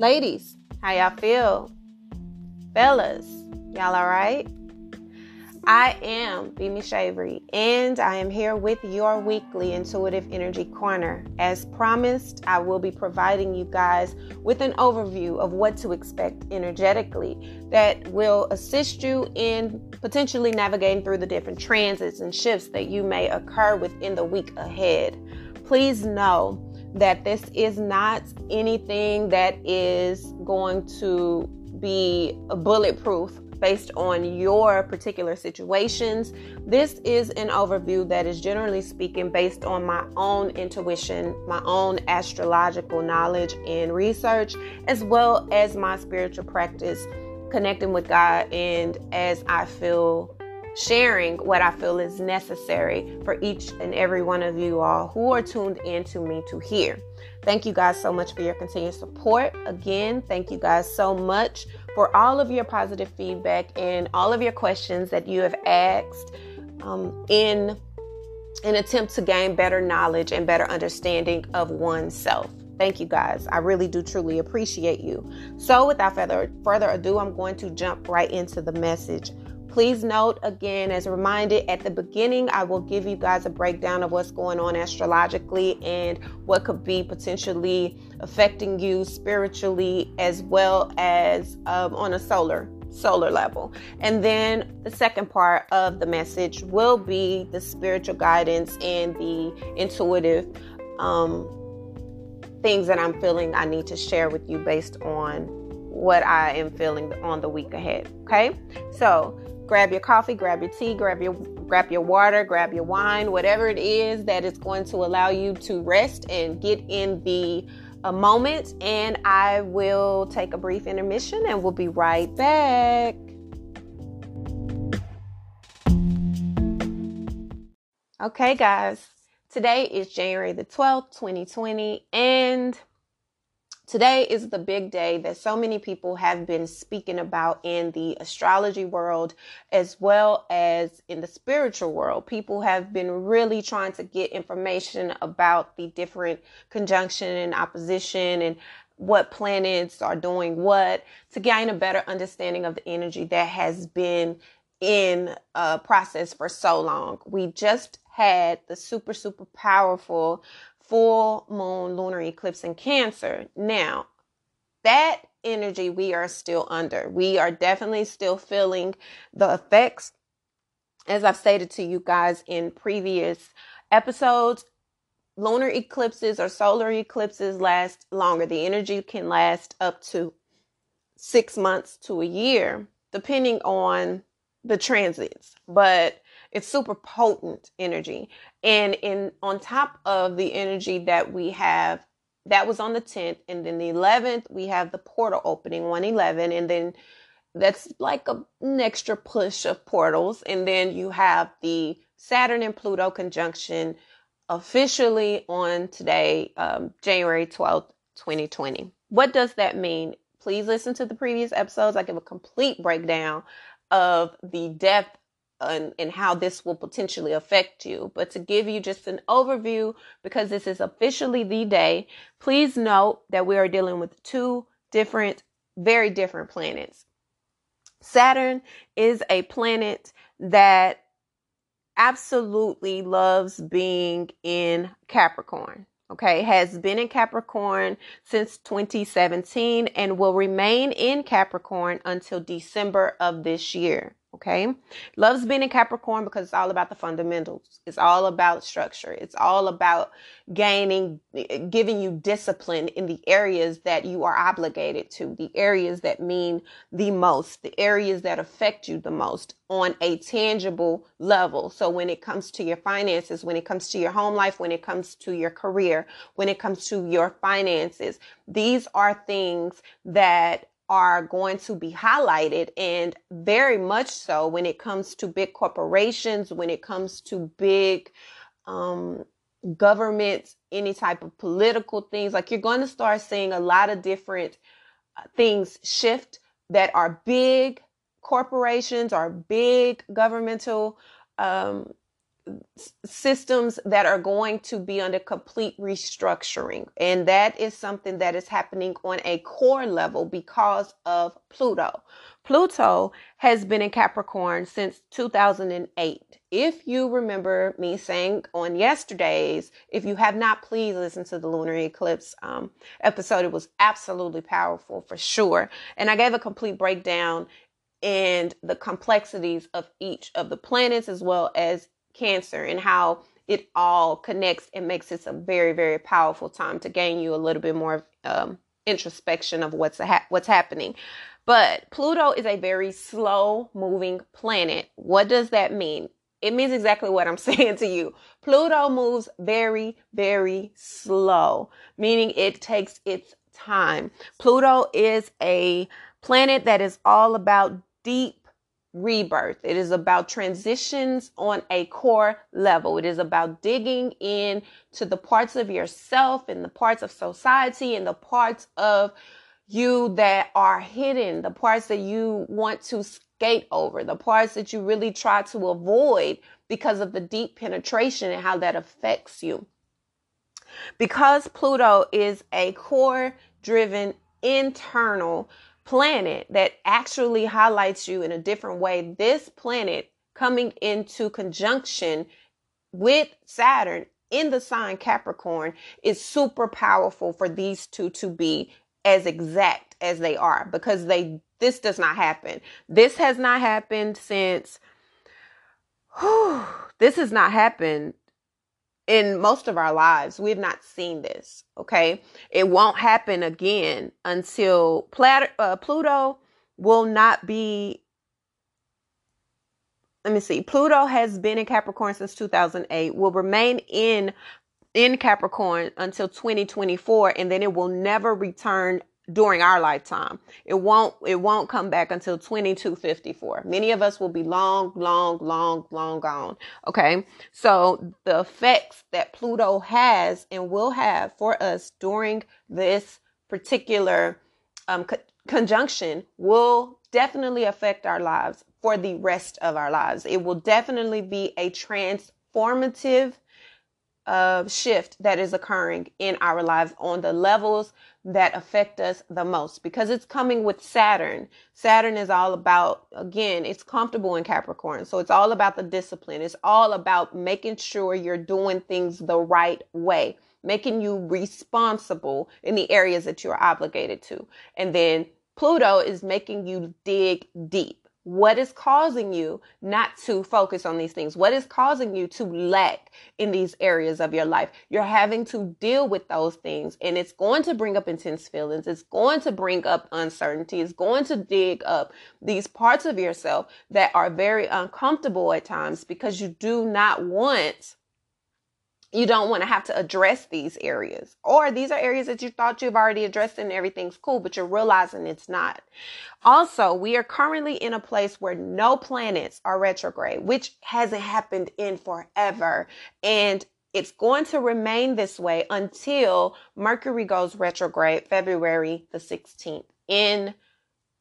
Ladies, how y'all feel? Fellas, y'all all right? I am Bimi Shavery, and I am here with your weekly Intuitive Energy Corner. As promised, I will be providing you guys with an overview of what to expect energetically that will assist you in potentially navigating through the different transits and shifts that you may occur within the week ahead. Please know that this is not anything that is going to be bulletproof based on your particular situations. This is an overview that is generally speaking based on my own intuition, my own astrological knowledge and research, as well as my spiritual practice connecting with God and as I feel sharing what I feel is necessary for each and every one of you all who are tuned in to me to hear. Thank you guys so much for your continued support. Again, thank you guys so much for all of your positive feedback and all of your questions that you have asked um, in an attempt to gain better knowledge and better understanding of oneself. Thank you guys. I really do truly appreciate you. So, without further further ado, I'm going to jump right into the message. Please note again, as a reminder, at the beginning, I will give you guys a breakdown of what's going on astrologically and what could be potentially affecting you spiritually as well as um, on a solar solar level. And then the second part of the message will be the spiritual guidance and the intuitive um, things that I'm feeling I need to share with you based on what I am feeling on the week ahead. Okay, so grab your coffee, grab your tea, grab your grab your water, grab your wine, whatever it is that is going to allow you to rest and get in the a moment and I will take a brief intermission and we'll be right back. Okay, guys, today is January the 12th, 2020, and Today is the big day that so many people have been speaking about in the astrology world as well as in the spiritual world. People have been really trying to get information about the different conjunction and opposition and what planets are doing what to gain a better understanding of the energy that has been in a process for so long. We just had the super, super powerful full moon lunar eclipse in Cancer. Now, that energy we are still under. We are definitely still feeling the effects. As I've stated to you guys in previous episodes, lunar eclipses or solar eclipses last longer. The energy can last up to six months to a year, depending on the transits. But it's super potent energy. And in on top of the energy that we have, that was on the 10th, and then the 11th, we have the portal opening 111, and then that's like a, an extra push of portals. And then you have the Saturn and Pluto conjunction officially on today, um, January 12th, 2020. What does that mean? Please listen to the previous episodes. I give a complete breakdown of the depth and, and how this will potentially affect you. But to give you just an overview, because this is officially the day, please note that we are dealing with two different, very different planets. Saturn is a planet that absolutely loves being in Capricorn. Okay, has been in Capricorn since 2017 and will remain in Capricorn until December of this year. Okay. Loves being in Capricorn because it's all about the fundamentals. It's all about structure. It's all about gaining, giving you discipline in the areas that you are obligated to, the areas that mean the most, the areas that affect you the most on a tangible level. So when it comes to your finances, when it comes to your home life, when it comes to your career, when it comes to your finances, these are things that are going to be highlighted and very much so when it comes to big corporations, when it comes to big um, governments, any type of political things. Like you're going to start seeing a lot of different uh, things shift that are big corporations or big governmental um, systems that are going to be under complete restructuring. And that is something that is happening on a core level because of Pluto. Pluto has been in Capricorn since 2008. If you remember me saying on yesterday's, if you have not, please listen to the lunar eclipse um, episode. It was absolutely powerful for sure. And I gave a complete breakdown and the complexities of each of the planets as well as Cancer and how it all connects and makes this a very, very powerful time to gain you a little bit more um, introspection of what's ha- what's happening. But Pluto is a very slow moving planet. What does that mean? It means exactly what I'm saying to you. Pluto moves very, very slow, meaning it takes its time. Pluto is a planet that is all about deep rebirth. It is about transitions on a core level. It is about digging in to the parts of yourself and the parts of society and the parts of you that are hidden, the parts that you want to skate over, the parts that you really try to avoid because of the deep penetration and how that affects you. Because Pluto is a core driven internal planet that actually highlights you in a different way. This planet coming into conjunction with Saturn in the sign Capricorn is super powerful for these two to be as exact as they are because they this does not happen. This has not happened since whew, this has not happened in most of our lives, we've not seen this. Okay. It won't happen again until uh, Pluto will not be. Let me see. Pluto has been in Capricorn since 2008, will remain in in Capricorn until 2024 and then it will never return during our lifetime. It won't it won't come back until 2254. Many of us will be long long long long gone. Okay? So the effects that Pluto has and will have for us during this particular um, co- conjunction will definitely affect our lives for the rest of our lives. It will definitely be a transformative uh, shift that is occurring in our lives on the levels that affect us the most because it's coming with Saturn. Saturn is all about, again, it's comfortable in Capricorn. So it's all about the discipline. It's all about making sure you're doing things the right way, making you responsible in the areas that you're obligated to. And then Pluto is making you dig deep. What is causing you not to focus on these things? What is causing you to lack in these areas of your life? You're having to deal with those things, and it's going to bring up intense feelings. It's going to bring up uncertainty. It's going to dig up these parts of yourself that are very uncomfortable at times because you do not want you don't want to have to address these areas or these are areas that you thought you've already addressed and everything's cool but you're realizing it's not. Also we are currently in a place where no planets are retrograde which hasn't happened in forever and it's going to remain this way until mercury goes retrograde february the 16th in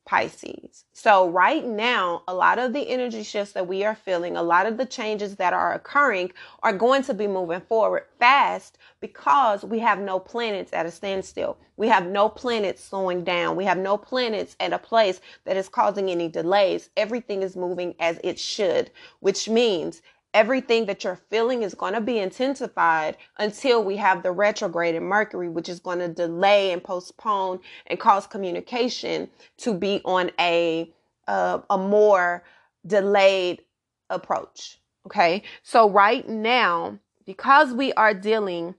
Pisces. So, right now, a lot of the energy shifts that we are feeling, a lot of the changes that are occurring are going to be moving forward fast because we have no planets at a standstill. We have no planets slowing down. We have no planets at a place that is causing any delays. Everything is moving as it should, which means everything that you're feeling is going to be intensified until we have the retrograde in Mercury, which is going to delay and postpone and cause communication to be on a uh, a more delayed approach. Okay, so right now, because we are dealing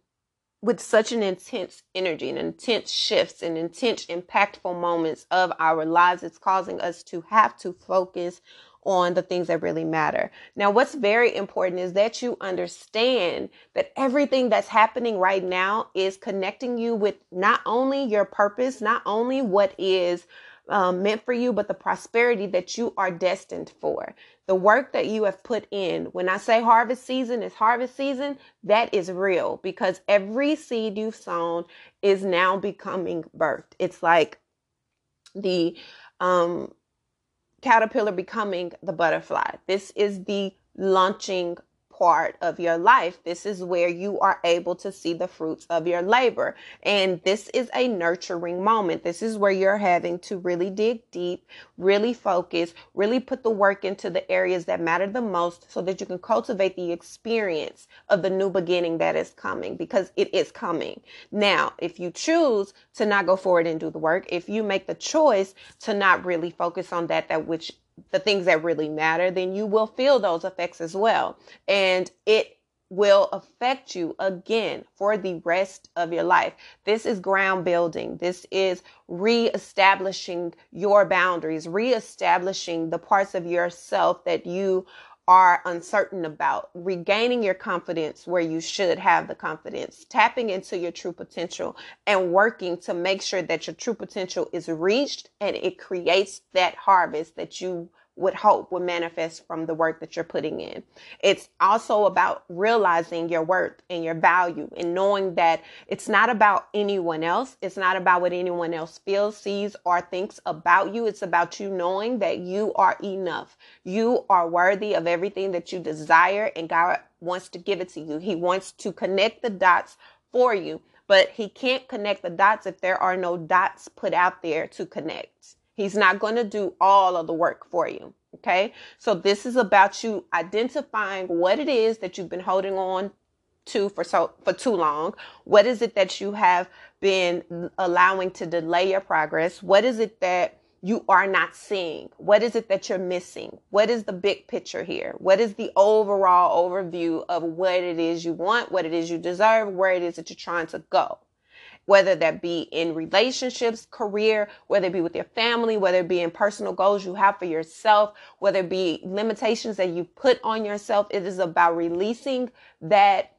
with such an intense energy and intense shifts and intense impactful moments of our lives, it's causing us to have to focus on the things that really matter. Now, what's very important is that you understand that everything that's happening right now is connecting you with not only your purpose, not only what is um, meant for you, but the prosperity that you are destined for. The work that you have put in. When I say harvest season is harvest season, that is real because every seed you've sown is now becoming birthed. It's like the um caterpillar becoming the butterfly. This is the launching part of your life. This is where you are able to see the fruits of your labor. And this is a nurturing moment. This is where you're having to really dig deep, really focus, really put the work into the areas that matter the most so that you can cultivate the experience of the new beginning that is coming because it is coming. Now, if you choose to not go forward and do the work, if you make the choice to not really focus on that, that which the things that really matter, then you will feel those effects as well. And it will affect you again for the rest of your life. This is ground building. This is reestablishing your boundaries, reestablishing the parts of yourself that you are uncertain about, regaining your confidence where you should have the confidence, tapping into your true potential and working to make sure that your true potential is reached and it creates that harvest that you would hope would manifest from the work that you're putting in. It's also about realizing your worth and your value and knowing that it's not about anyone else. It's not about what anyone else feels, sees, or thinks about you. It's about you knowing that you are enough. You are worthy of everything that you desire, and God wants to give it to you. He wants to connect the dots for you, but He can't connect the dots if there are no dots put out there to connect. He's not going to do all of the work for you. Okay. So this is about you identifying what it is that you've been holding on to for so for too long. What is it that you have been allowing to delay your progress? What is it that you are not seeing? What is it that you're missing? What is the big picture here? What is the overall overview of what it is you want, what it is you deserve, where it is that you're trying to go? Whether that be in relationships, career, whether it be with your family, whether it be in personal goals you have for yourself, whether it be limitations that you put on yourself. It is about releasing that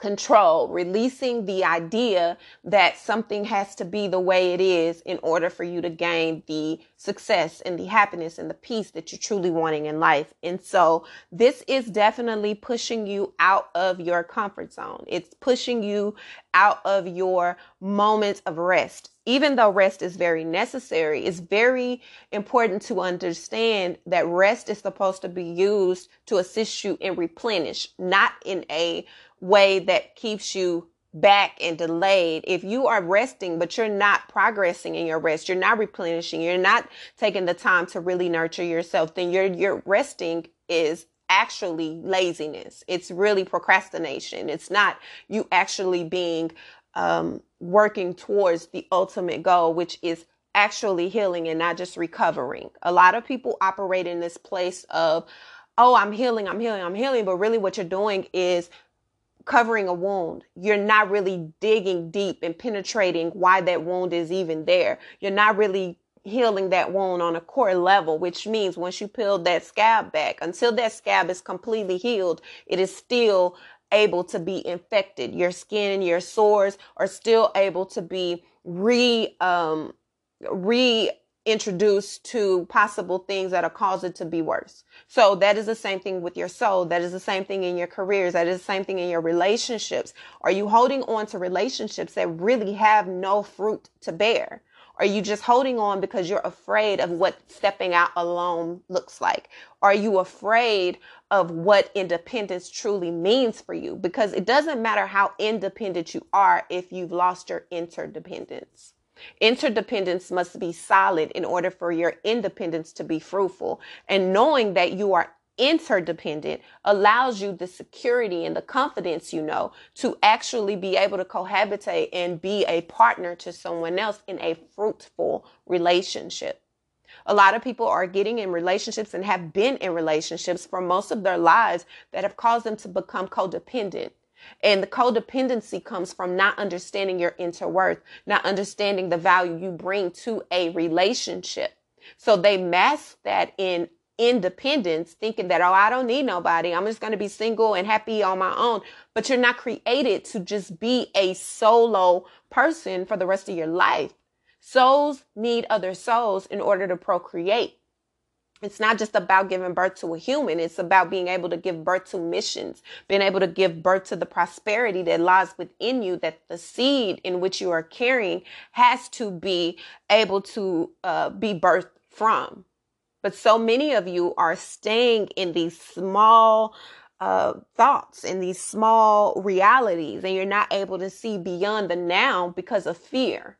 control, releasing the idea that something has to be the way it is in order for you to gain the success and the happiness and the peace that you're truly wanting in life. And so this is definitely pushing you out of your comfort zone. It's pushing you out of your moments of rest. Even though rest is very necessary, it's very important to understand that rest is supposed to be used to assist you in replenish, not in a way that keeps you back and delayed. If you are resting, but you're not progressing in your rest, you're not replenishing, you're not taking the time to really nurture yourself, then your your resting is actually laziness. It's really procrastination. It's not you actually being um, working towards the ultimate goal, which is actually healing and not just recovering. A lot of people operate in this place of, oh, I'm healing, I'm healing, I'm healing. But really, what you're doing is covering a wound. You're not really digging deep and penetrating why that wound is even there. You're not really healing that wound on a core level, which means once you peel that scab back, until that scab is completely healed, it is still able to be infected. Your skin your sores are still able to be re um re introduced to possible things that are cause it to be worse. So that is the same thing with your soul. That is the same thing in your careers. That is the same thing in your relationships. Are you holding on to relationships that really have no fruit to bear? Are you just holding on because you're afraid of what stepping out alone looks like? Are you afraid of what independence truly means for you? Because it doesn't matter how independent you are if you've lost your interdependence. Interdependence must be solid in order for your independence to be fruitful. And knowing that you are interdependent allows you the security and the confidence you know to actually be able to cohabitate and be a partner to someone else in a fruitful relationship. A lot of people are getting in relationships and have been in relationships for most of their lives that have caused them to become codependent. And the codependency comes from not understanding your interworth, not understanding the value you bring to a relationship. So they mask that in independence, thinking that, oh, I don't need nobody. I'm just going to be single and happy on my own. But you're not created to just be a solo person for the rest of your life. Souls need other souls in order to procreate it's not just about giving birth to a human. It's about being able to give birth to missions, being able to give birth to the prosperity that lies within you, that the seed in which you are carrying has to be able to uh, be birthed from. But so many of you are staying in these small uh, thoughts and these small realities, and you're not able to see beyond the now because of fear,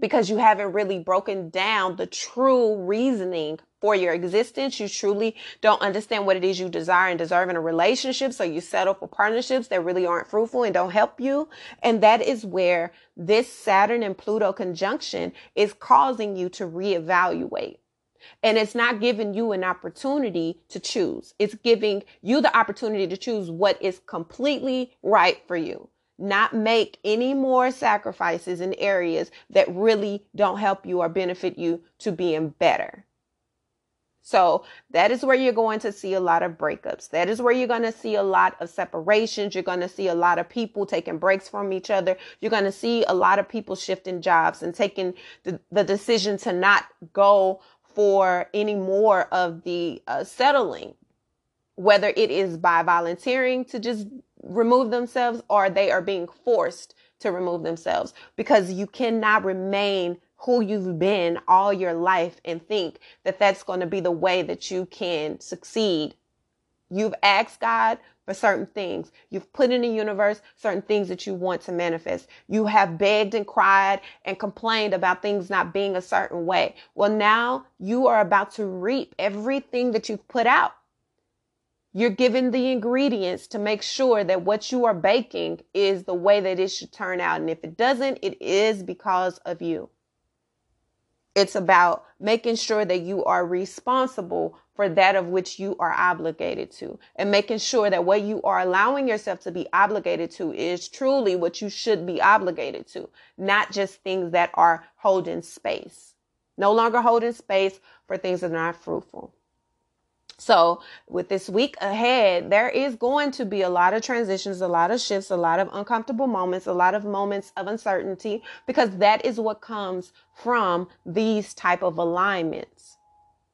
because you haven't really broken down the true reasoning for your existence. You truly don't understand what it is you desire and deserve in a relationship. So you settle for partnerships that really aren't fruitful and don't help you. And that is where this Saturn and Pluto conjunction is causing you to reevaluate. And it's not giving you an opportunity to choose. It's giving you the opportunity to choose what is completely right for you not make any more sacrifices in areas that really don't help you or benefit you to being better. So that is where you're going to see a lot of breakups. That is where you're going to see a lot of separations. You're going to see a lot of people taking breaks from each other. You're going to see a lot of people shifting jobs and taking the, the decision to not go for any more of the uh, settling, whether it is by volunteering to just remove themselves or they are being forced to remove themselves because you cannot remain who you've been all your life and think that that's going to be the way that you can succeed. You've asked God for certain things. You've put in the universe certain things that you want to manifest. You have begged and cried and complained about things not being a certain way. Well, now you are about to reap everything that you've put out. You're given the ingredients to make sure that what you are baking is the way that it should turn out. And if it doesn't, it is because of you. It's about making sure that you are responsible for that of which you are obligated to and making sure that what you are allowing yourself to be obligated to is truly what you should be obligated to, not just things that are holding space. No longer holding space for things that are not fruitful. So, with this week ahead, there is going to be a lot of transitions, a lot of shifts, a lot of uncomfortable moments, a lot of moments of uncertainty because that is what comes from these type of alignments.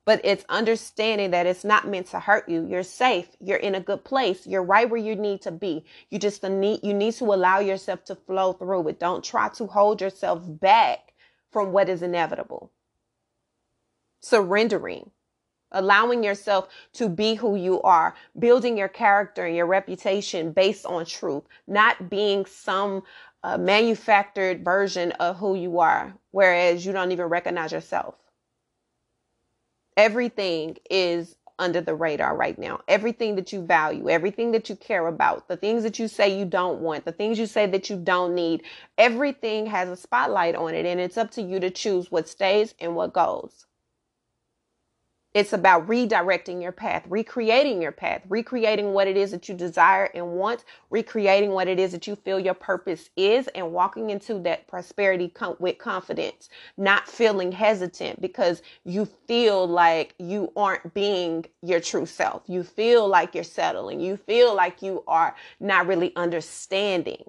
But it's understanding that it's not meant to hurt you. You're safe. You're in a good place. You're right where you need to be. You just need you need to allow yourself to flow through it. Don't try to hold yourself back from what is inevitable. Surrendering allowing yourself to be who you are, building your character and your reputation based on truth, not being some uh, manufactured version of who you are, whereas you don't even recognize yourself. Everything is under the radar right now. Everything that you value, everything that you care about, the things that you say you don't want, the things you say that you don't need, everything has a spotlight on it, and it's up to you to choose what stays and what goes. It's about redirecting your path, recreating your path, recreating what it is that you desire and want, recreating what it is that you feel your purpose is, and walking into that prosperity com- with confidence, not feeling hesitant because you feel like you aren't being your true self. You feel like you're settling. You feel like you are not really understanding.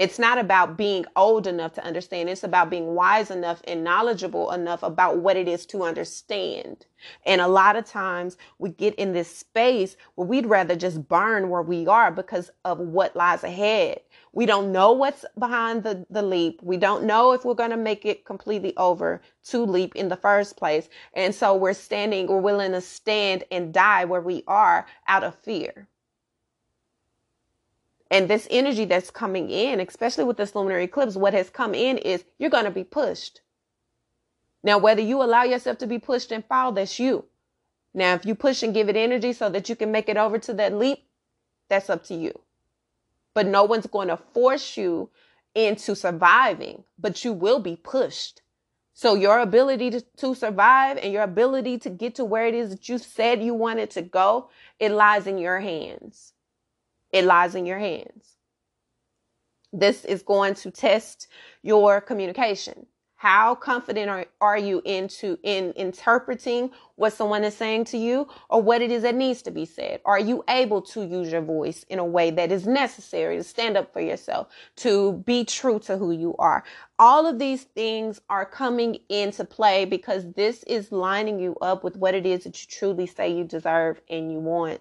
It's not about being old enough to understand. It's about being wise enough and knowledgeable enough about what it is to understand. And a lot of times we get in this space where we'd rather just burn where we are because of what lies ahead. We don't know what's behind the, the leap. We don't know if we're going to make it completely over to leap in the first place. And so we're standing, we're willing to stand and die where we are out of fear. And this energy that's coming in, especially with this lunar eclipse, what has come in is you're going to be pushed. Now, whether you allow yourself to be pushed and fall, that's you. Now, if you push and give it energy so that you can make it over to that leap, that's up to you. But no one's going to force you into surviving, but you will be pushed. So your ability to, to survive and your ability to get to where it is that you said you wanted to go, it lies in your hands. It lies in your hands. This is going to test your communication. How confident are, are you into in interpreting what someone is saying to you or what it is that needs to be said? Are you able to use your voice in a way that is necessary to stand up for yourself, to be true to who you are? All of these things are coming into play because this is lining you up with what it is that you truly say you deserve and you want.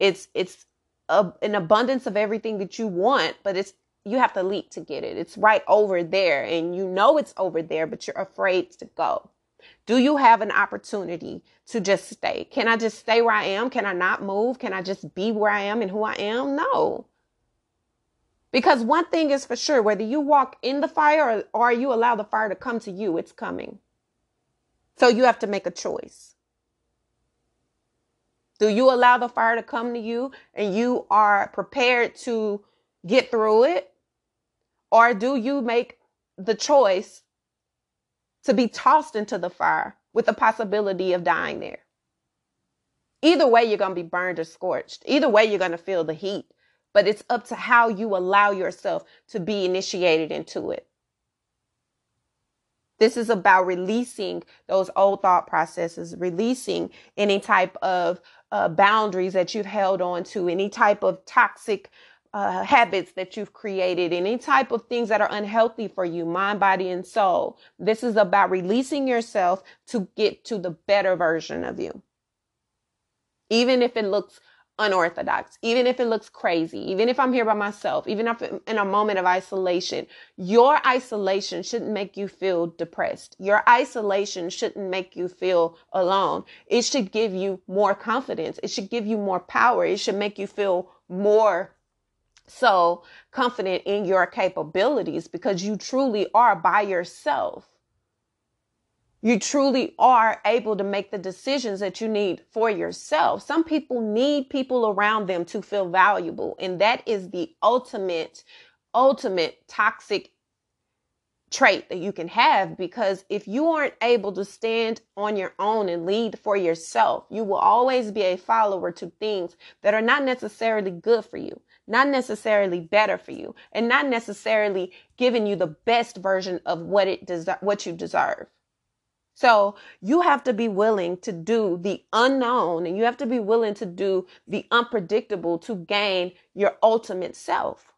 It's it's a, an abundance of everything that you want, but it's you have to leap to get it. It's right over there and you know it's over there, but you're afraid to go. Do you have an opportunity to just stay? Can I just stay where I am? Can I not move? Can I just be where I am and who I am? No. Because one thing is for sure whether you walk in the fire or, or you allow the fire to come to you, it's coming. So you have to make a choice. Do you allow the fire to come to you and you are prepared to get through it? Or do you make the choice to be tossed into the fire with the possibility of dying there? Either way, you're going to be burned or scorched. Either way, you're going to feel the heat. But it's up to how you allow yourself to be initiated into it. This is about releasing those old thought processes, releasing any type of uh, boundaries that you've held on to, any type of toxic uh, habits that you've created, any type of things that are unhealthy for you, mind, body, and soul. This is about releasing yourself to get to the better version of you. Even if it looks unorthodox, even if it looks crazy, even if I'm here by myself, even if I'm in a moment of isolation, your isolation shouldn't make you feel depressed. Your isolation shouldn't make you feel alone. It should give you more confidence. It should give you more power. It should make you feel more so confident in your capabilities because you truly are by yourself you truly are able to make the decisions that you need for yourself. Some people need people around them to feel valuable. And that is the ultimate, ultimate toxic trait that you can have because if you aren't able to stand on your own and lead for yourself, you will always be a follower to things that are not necessarily good for you, not necessarily better for you, and not necessarily giving you the best version of what it des- what you deserve. So you have to be willing to do the unknown and you have to be willing to do the unpredictable to gain your ultimate self,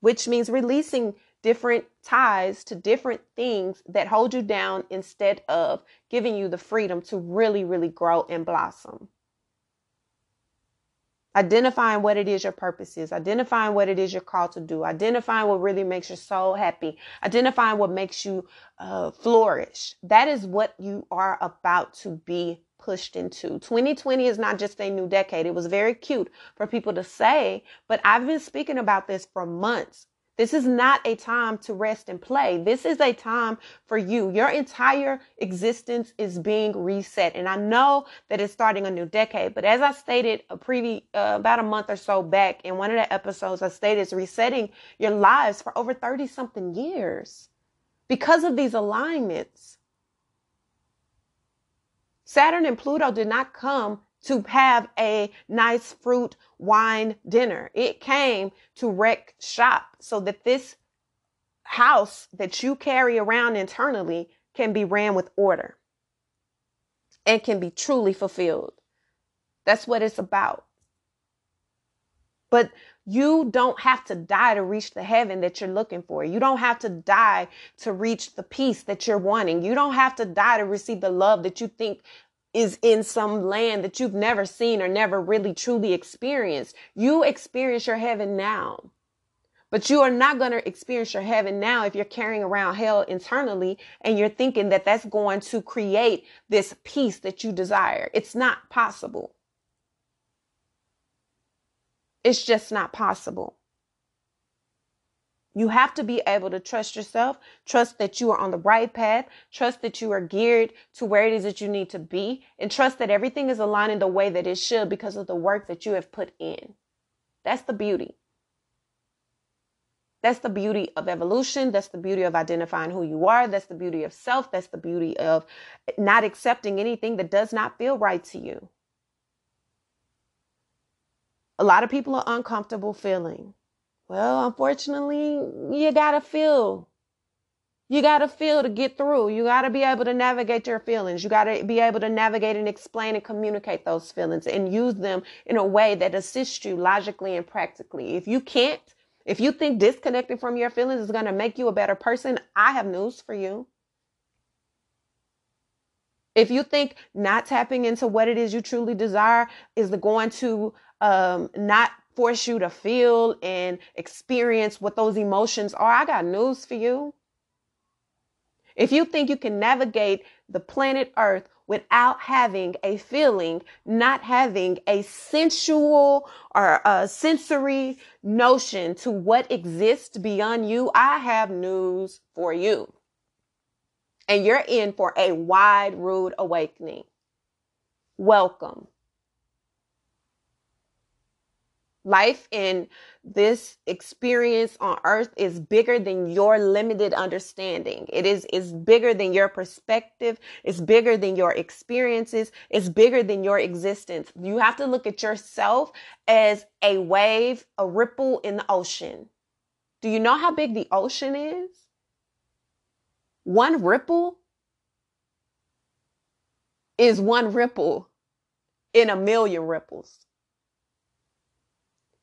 which means releasing different ties to different things that hold you down instead of giving you the freedom to really, really grow and blossom identifying what it is your purpose is, identifying what it is you're called to do, identifying what really makes your soul happy, identifying what makes you uh, flourish. That is what you are about to be pushed into. 2020 is not just a new decade. It was very cute for people to say, but I've been speaking about this for months. This is not a time to rest and play. This is a time for you. Your entire existence is being reset. And I know that it's starting a new decade, but as I stated a previous, uh, about a month or so back in one of the episodes, I stated it's resetting your lives for over 30 something years because of these alignments. Saturn and Pluto did not come to have a nice fruit wine dinner. It came to wreck shop so that this house that you carry around internally can be ran with order and can be truly fulfilled. That's what it's about. But you don't have to die to reach the heaven that you're looking for. You don't have to die to reach the peace that you're wanting. You don't have to die to receive the love that you think is in some land that you've never seen or never really truly experienced. You experience your heaven now. But you are not going to experience your heaven now if you're carrying around hell internally and you're thinking that that's going to create this peace that you desire. It's not possible. It's just not possible. You have to be able to trust yourself, trust that you are on the right path, trust that you are geared to where it is that you need to be, and trust that everything is aligning the way that it should because of the work that you have put in. That's the beauty. That's the beauty of evolution. That's the beauty of identifying who you are. That's the beauty of self. That's the beauty of not accepting anything that does not feel right to you. A lot of people are uncomfortable feeling. Well, unfortunately, you got to feel. You got to feel to get through. You got to be able to navigate your feelings. You got to be able to navigate and explain and communicate those feelings and use them in a way that assists you logically and practically. If you can't, if you think disconnecting from your feelings is to make you a better person, I have news for you. If you think not tapping into what it is you truly desire is going to um, not force you to feel and experience what those emotions are, I got news for you. If you think you can navigate the planet Earth without having a feeling, not having a sensual or a sensory notion to what exists beyond you, I have news for you. And you're in for a wide, rude awakening. Welcome. Life in this experience on earth is bigger than your limited understanding. It is is bigger than your perspective, it's bigger than your experiences, it's bigger than your existence. You have to look at yourself as a wave, a ripple in the ocean. Do you know how big the ocean is? One ripple is one ripple in a million ripples.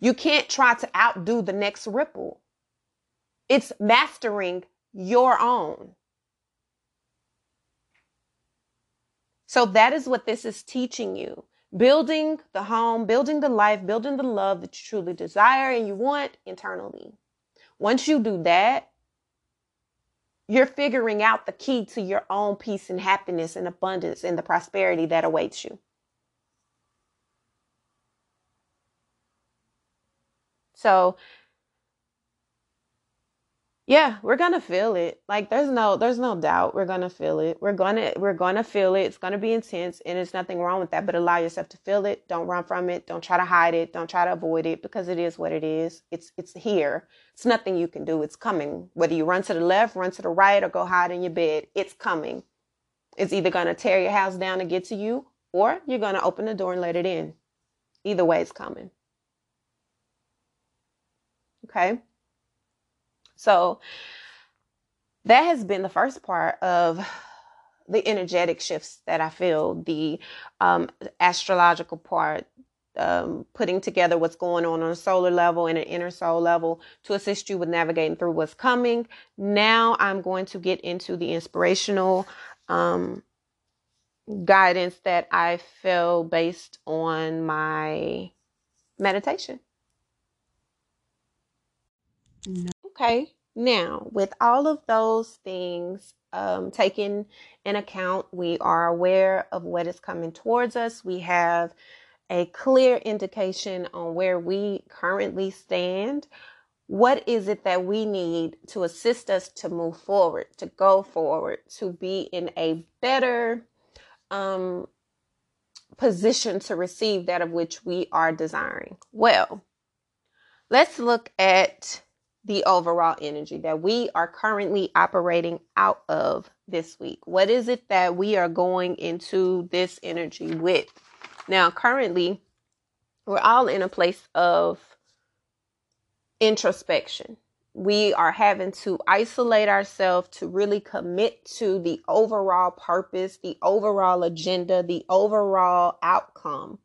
You can't try to outdo the next ripple. It's mastering your own. So that is what this is teaching you. Building the home, building the life, building the love that you truly desire and you want internally. Once you do that, you're figuring out the key to your own peace and happiness and abundance and the prosperity that awaits you. So yeah, we're gonna feel it. Like there's no there's no doubt we're gonna feel it. We're gonna we're gonna feel it. It's gonna be intense and there's nothing wrong with that. But allow yourself to feel it. Don't run from it. Don't try to hide it. Don't try to avoid it because it is what it is. It's it's here. It's nothing you can do. It's coming. Whether you run to the left, run to the right, or go hide in your bed, it's coming. It's either gonna tear your house down to get to you, or you're gonna open the door and let it in. Either way, it's coming. Okay. So that has been the first part of the energetic shifts that I feel, the um, astrological part, um, putting together what's going on on a solar level and an inner soul level to assist you with navigating through what's coming. Now I'm going to get into the inspirational um, guidance that I feel based on my meditation. Okay. Now, with all of those things um, taken in account, we are aware of what is coming towards us. We have a clear indication on where we currently stand. What is it that we need to assist us to move forward, to go forward, to be in a better um, position to receive that of which we are desiring? Well, let's look at the overall energy that we are currently operating out of this week? What is it that we are going into this energy with? Now, currently, we're all in a place of introspection. We are having to isolate ourselves to really commit to the overall purpose, the overall agenda, the overall outcome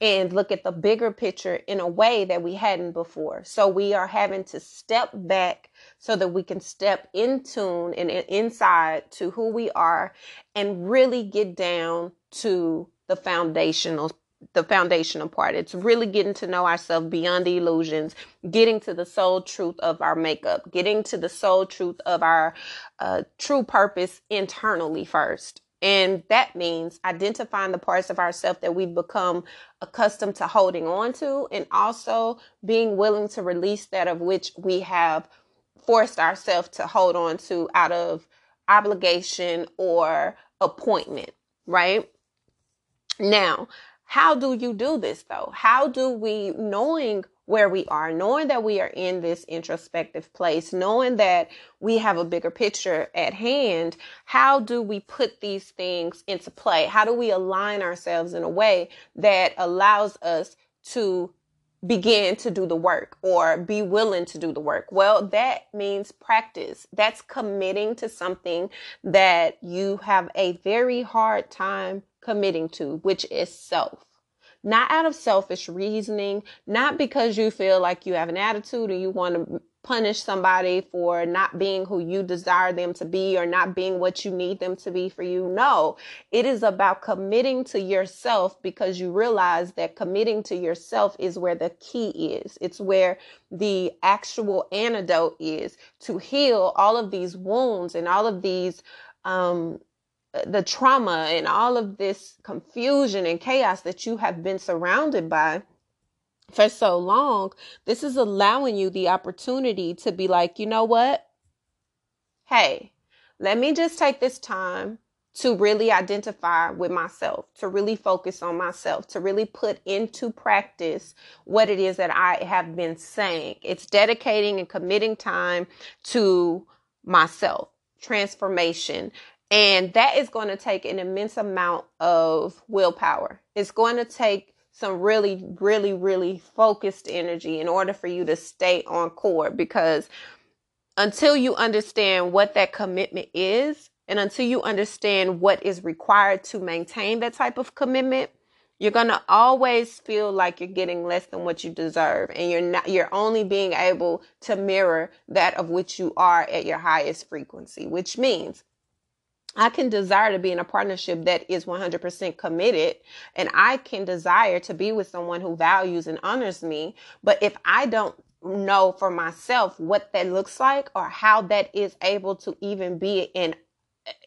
and look at the bigger picture in a way that we hadn't before. So we are having to step back so that we can step in tune and inside to who we are and really get down to the foundational the foundational part. It's really getting to know ourselves beyond the illusions, getting to the soul truth of our makeup, getting to the soul truth of our uh, true purpose internally first. And that means identifying the parts of ourselves that we've become accustomed to holding on to, and also being willing to release that of which we have forced ourselves to hold on to out of obligation or appointment, right? Now, how do you do this though? How do we, knowing where we are, knowing that we are in this introspective place, knowing that we have a bigger picture at hand, how do we put these things into play? How do we align ourselves in a way that allows us to begin to do the work or be willing to do the work? Well, that means practice. That's committing to something that you have a very hard time committing to, which is self not out of selfish reasoning, not because you feel like you have an attitude or you want to punish somebody for not being who you desire them to be or not being what you need them to be for you. No, it is about committing to yourself because you realize that committing to yourself is where the key is. It's where the actual antidote is to heal all of these wounds and all of these um, the trauma and all of this confusion and chaos that you have been surrounded by for so long, this is allowing you the opportunity to be like, you know what? Hey, let me just take this time to really identify with myself, to really focus on myself, to really put into practice what it is that I have been saying. It's dedicating and committing time to myself, transformation. And that is going to take an immense amount of willpower. It's going to take some really, really, really focused energy in order for you to stay on court because until you understand what that commitment is and until you understand what is required to maintain that type of commitment, you're going to always feel like you're getting less than what you deserve and you're not you're only being able to mirror that of which you are at your highest frequency, which means I can desire to be in a partnership that is 100% committed and I can desire to be with someone who values and honors me. But if I don't know for myself what that looks like or how that is able to even be in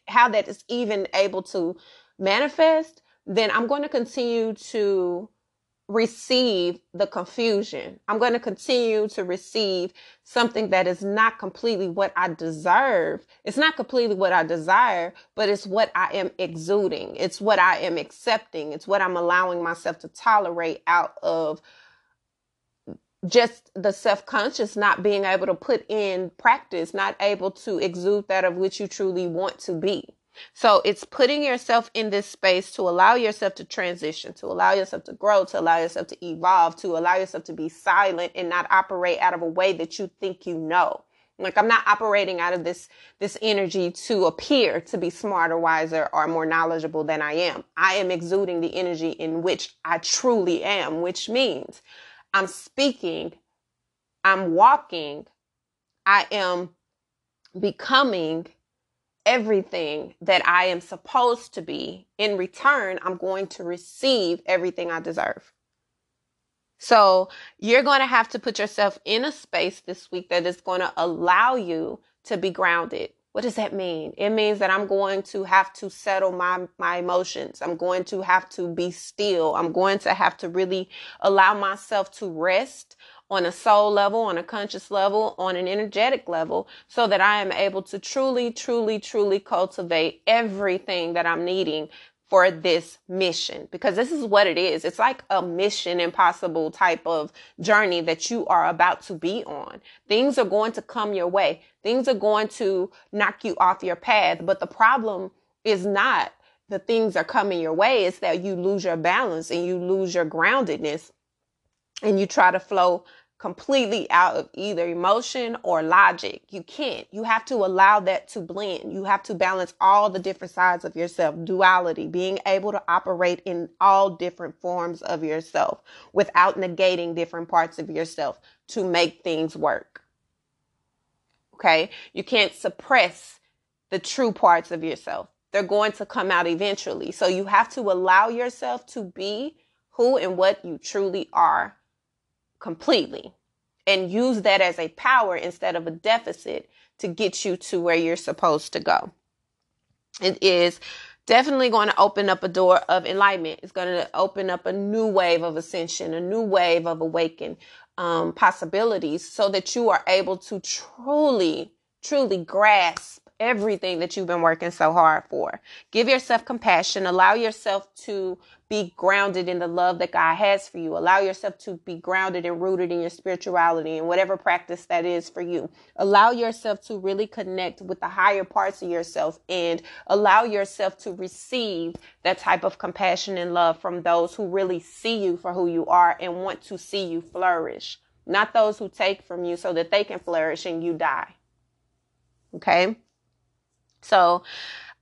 how that is even able to manifest, then I'm going to continue to receive the confusion. I'm going to continue to receive something that is not completely what I deserve. It's not completely what I desire, but it's what I am exuding. It's what I am accepting. It's what I'm allowing myself to tolerate out of just the self conscious not being able to put in practice, not able to exude that of which you truly want to be. So it's putting yourself in this space to allow yourself to transition, to allow yourself to grow, to allow yourself to evolve, to allow yourself to be silent and not operate out of a way that you think you know. Like I'm not operating out of this this energy to appear to be smarter, wiser, or more knowledgeable than I am. I am exuding the energy in which I truly am, which means I'm speaking, I'm walking, I am becoming everything that I am supposed to be. In return, I'm going to receive everything I deserve. So you're going to have to put yourself in a space this week that is going to allow you to be grounded. What does that mean? It means that I'm going to have to settle my, my emotions. I'm going to have to be still. I'm going to have to really allow myself to rest on a soul level, on a conscious level, on an energetic level, so that I am able to truly, truly, truly cultivate everything that I'm needing for this mission because this is what it is. It's like a mission impossible type of journey that you are about to be on. Things are going to come your way. Things are going to knock you off your path. But the problem is not the things are coming your way. It's that you lose your balance and you lose your groundedness and you try to flow completely out of either emotion or logic. You can't. You have to allow that to blend. You have to balance all the different sides of yourself, duality, being able to operate in all different forms of yourself without negating different parts of yourself to make things work. Okay? You can't suppress the true parts of yourself. They're going to come out eventually. So you have to allow yourself to be who and what you truly are completely and use that as a power instead of a deficit to get you to where you're supposed to go. It is definitely going to open up a door of enlightenment. It's going to open up a new wave of ascension, a new wave of awaken um, possibilities so that you are able to truly, truly grasp everything that you've been working so hard for. Give yourself compassion. Allow yourself to be grounded in the love that God has for you. Allow yourself to be grounded and rooted in your spirituality and whatever practice that is for you. Allow yourself to really connect with the higher parts of yourself and allow yourself to receive that type of compassion and love from those who really see you for who you are and want to see you flourish, not those who take from you so that they can flourish and you die. Okay? So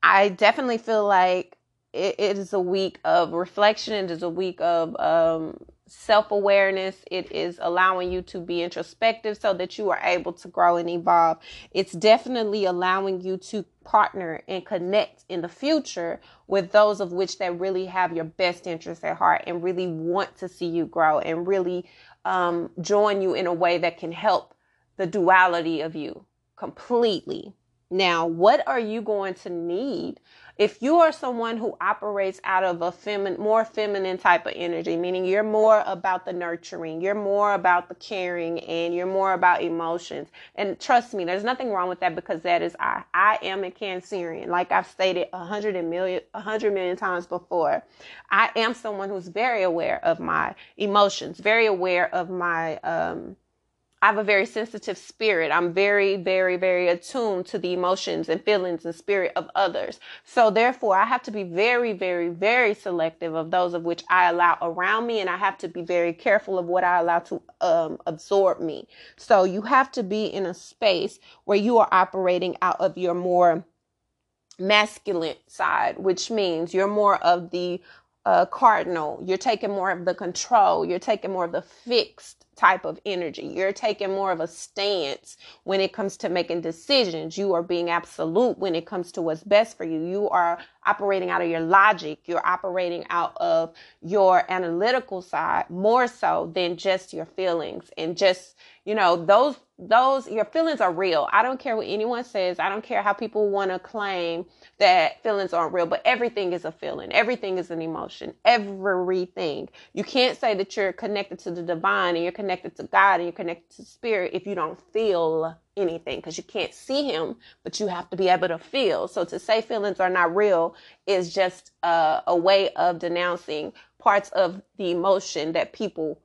I definitely feel like it, it is a week of reflection. It is a week of um, self awareness. It is allowing you to be introspective so that you are able to grow and evolve. It's definitely allowing you to partner and connect in the future with those of which that really have your best interests at heart and really want to see you grow and really um, join you in a way that can help the duality of you completely. Now, what are you going to need if you are someone who operates out of a feminine, more feminine type of energy, meaning you're more about the nurturing, you're more about the caring, and you're more about emotions. And trust me, there's nothing wrong with that because that is I. I am a Cancerian, like I've stated a hundred million, a hundred million times before. I am someone who's very aware of my emotions, very aware of my um, I have a very sensitive spirit. I'm very, very, very attuned to the emotions and feelings and spirit of others. So therefore, I have to be very, very, very selective of those of which I allow around me, and I have to be very careful of what I allow to um, absorb me. So you have to be in a space where you are operating out of your more masculine side, which means you're more of the uh, cardinal. You're taking more of the control. You're taking more of the fixed type of energy. You're taking more of a stance when it comes to making decisions. You are being absolute when it comes to what's best for you. You are operating out of your logic. You're operating out of your analytical side more so than just your feelings and just, you know, those those your feelings are real. I don't care what anyone says. I don't care how people want to claim that feelings aren't real, but everything is a feeling. Everything is an emotion. Everything. You can't say that you're connected to the divine and you're connected to God and you're connected to spirit if you don't feel anything because you can't see him, but you have to be able to feel. So to say feelings are not real is just a, a way of denouncing parts of the emotion that people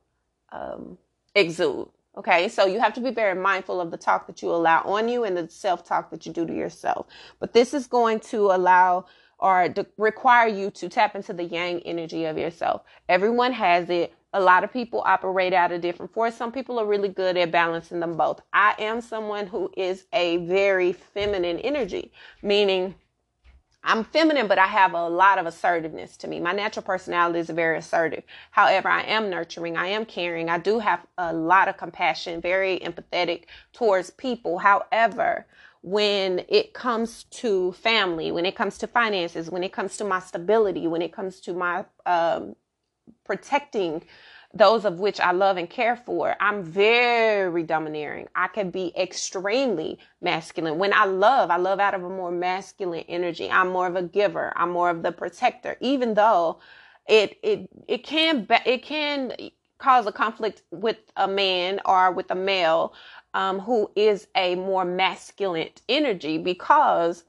um, exude. Okay, so you have to be very mindful of the talk that you allow on you and the self talk that you do to yourself. But this is going to allow or require you to tap into the yang energy of yourself. Everyone has it. A lot of people operate out of different force. Some people are really good at balancing them both. I am someone who is a very feminine energy, meaning I'm feminine, but I have a lot of assertiveness to me. My natural personality is very assertive. However, I am nurturing. I am caring. I do have a lot of compassion, very empathetic towards people. However, when it comes to family, when it comes to finances, when it comes to my stability, when it comes to my um, protecting those of which I love and care for, I'm very domineering. I can be extremely masculine. When I love, I love out of a more masculine energy. I'm more of a giver. I'm more of the protector, even though it, it, it can, it can cause a conflict with a man or with a male, um, who is a more masculine energy because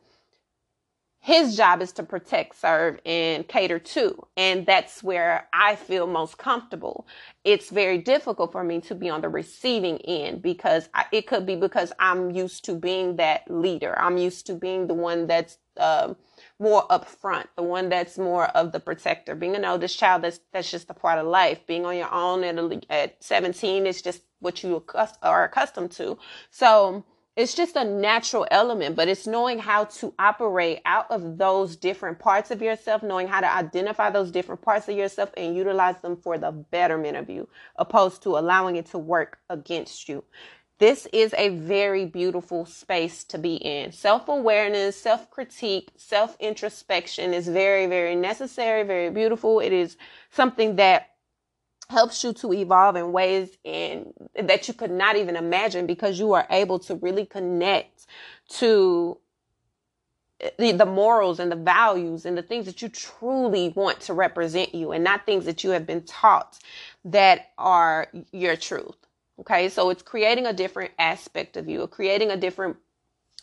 his job is to protect, serve, and cater to. And that's where I feel most comfortable. It's very difficult for me to be on the receiving end because I, it could be because I'm used to being that leader. I'm used to being the one that's um, more upfront, the one that's more of the protector. Being an oldest child, that's that's just a part of life. Being on your own at, at 17 is just what you are accustomed to. So it's just a natural element, but it's knowing how to operate out of those different parts of yourself, knowing how to identify those different parts of yourself and utilize them for the betterment of you, opposed to allowing it to work against you. This is a very beautiful space to be in. Self awareness, self critique, self introspection is very, very necessary, very beautiful. It is something that helps you to evolve in ways in that you could not even imagine because you are able to really connect to the, the morals and the values and the things that you truly want to represent you and not things that you have been taught that are your truth. Okay. So it's creating a different aspect of you, creating a different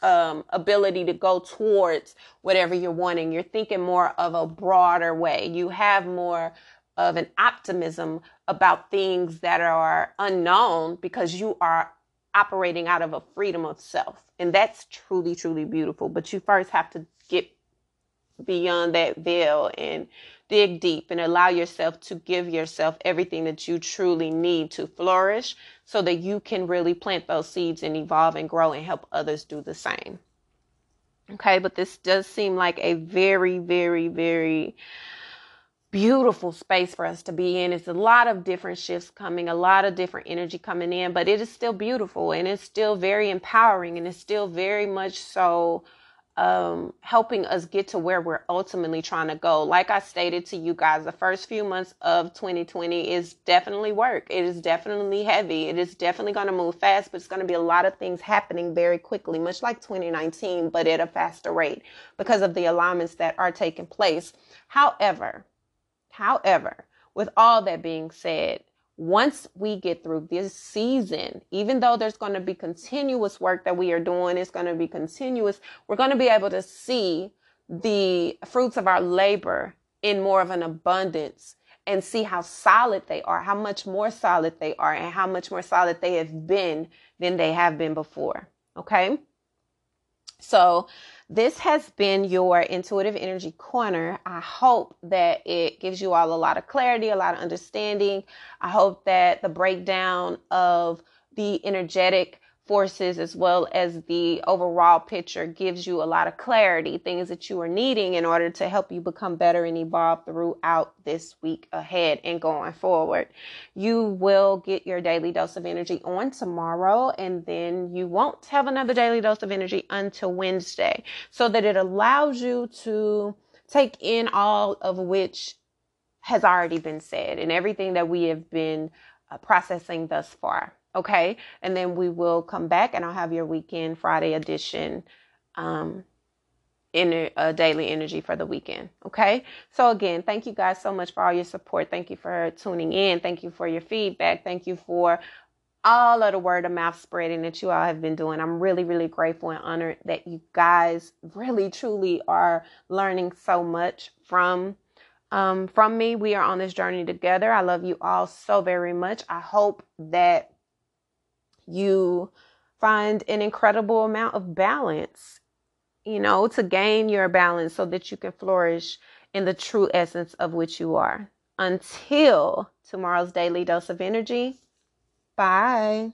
um, ability to go towards whatever you're wanting. You're thinking more of a broader way. You have more of an optimism about things that are unknown because you are operating out of a freedom of self. And that's truly, truly beautiful. But you first have to get beyond that veil and dig deep and allow yourself to give yourself everything that you truly need to flourish so that you can really plant those seeds and evolve and grow and help others do the same. Okay, but this does seem like a very, very, very beautiful space for us to be in. It's a lot of different shifts coming, a lot of different energy coming in, but it is still beautiful and it's still very empowering and it's still very much so um, helping us get to where we're ultimately trying to go. Like I stated to you guys, the first few months of 2020 is definitely work. It is definitely heavy. It is definitely going to move fast, but it's going to be a lot of things happening very quickly, much like 2019, but at a faster rate because of the alignments that are taking place. However, however, with all that being said, once we get through this season, even though there's going to be continuous work that we are doing, it's going to be continuous, we're going to be able to see the fruits of our labor in more of an abundance and see how solid they are, how much more solid they are, and how much more solid they have been than they have been before. Okay. So this has been your intuitive energy corner. I hope that it gives you all a lot of clarity, a lot of understanding. I hope that the breakdown of the energetic forces as well as the overall picture gives you a lot of clarity, things that you are needing in order to help you become better and evolve throughout this week ahead and going forward. You will get your daily dose of energy on tomorrow, and then you won't have another daily dose of energy until Wednesday, so that it allows you to take in all of which has already been said and everything that we have been uh, processing thus far. Okay. And then we will come back and I'll have your weekend Friday edition um, in a, a, daily energy for the weekend. Okay. So again, thank you guys so much for all your support. Thank you for tuning in. Thank you for your feedback. Thank you for all of the word of mouth spreading that you all have been doing. I'm really, really grateful and honored that you guys really, truly are learning so much from um, from me. We are on this journey together. I love you all so very much. I hope that you find an incredible amount of balance, you know, to gain your balance so that you can flourish in the true essence of which you are. Until tomorrow's daily dose of energy, bye.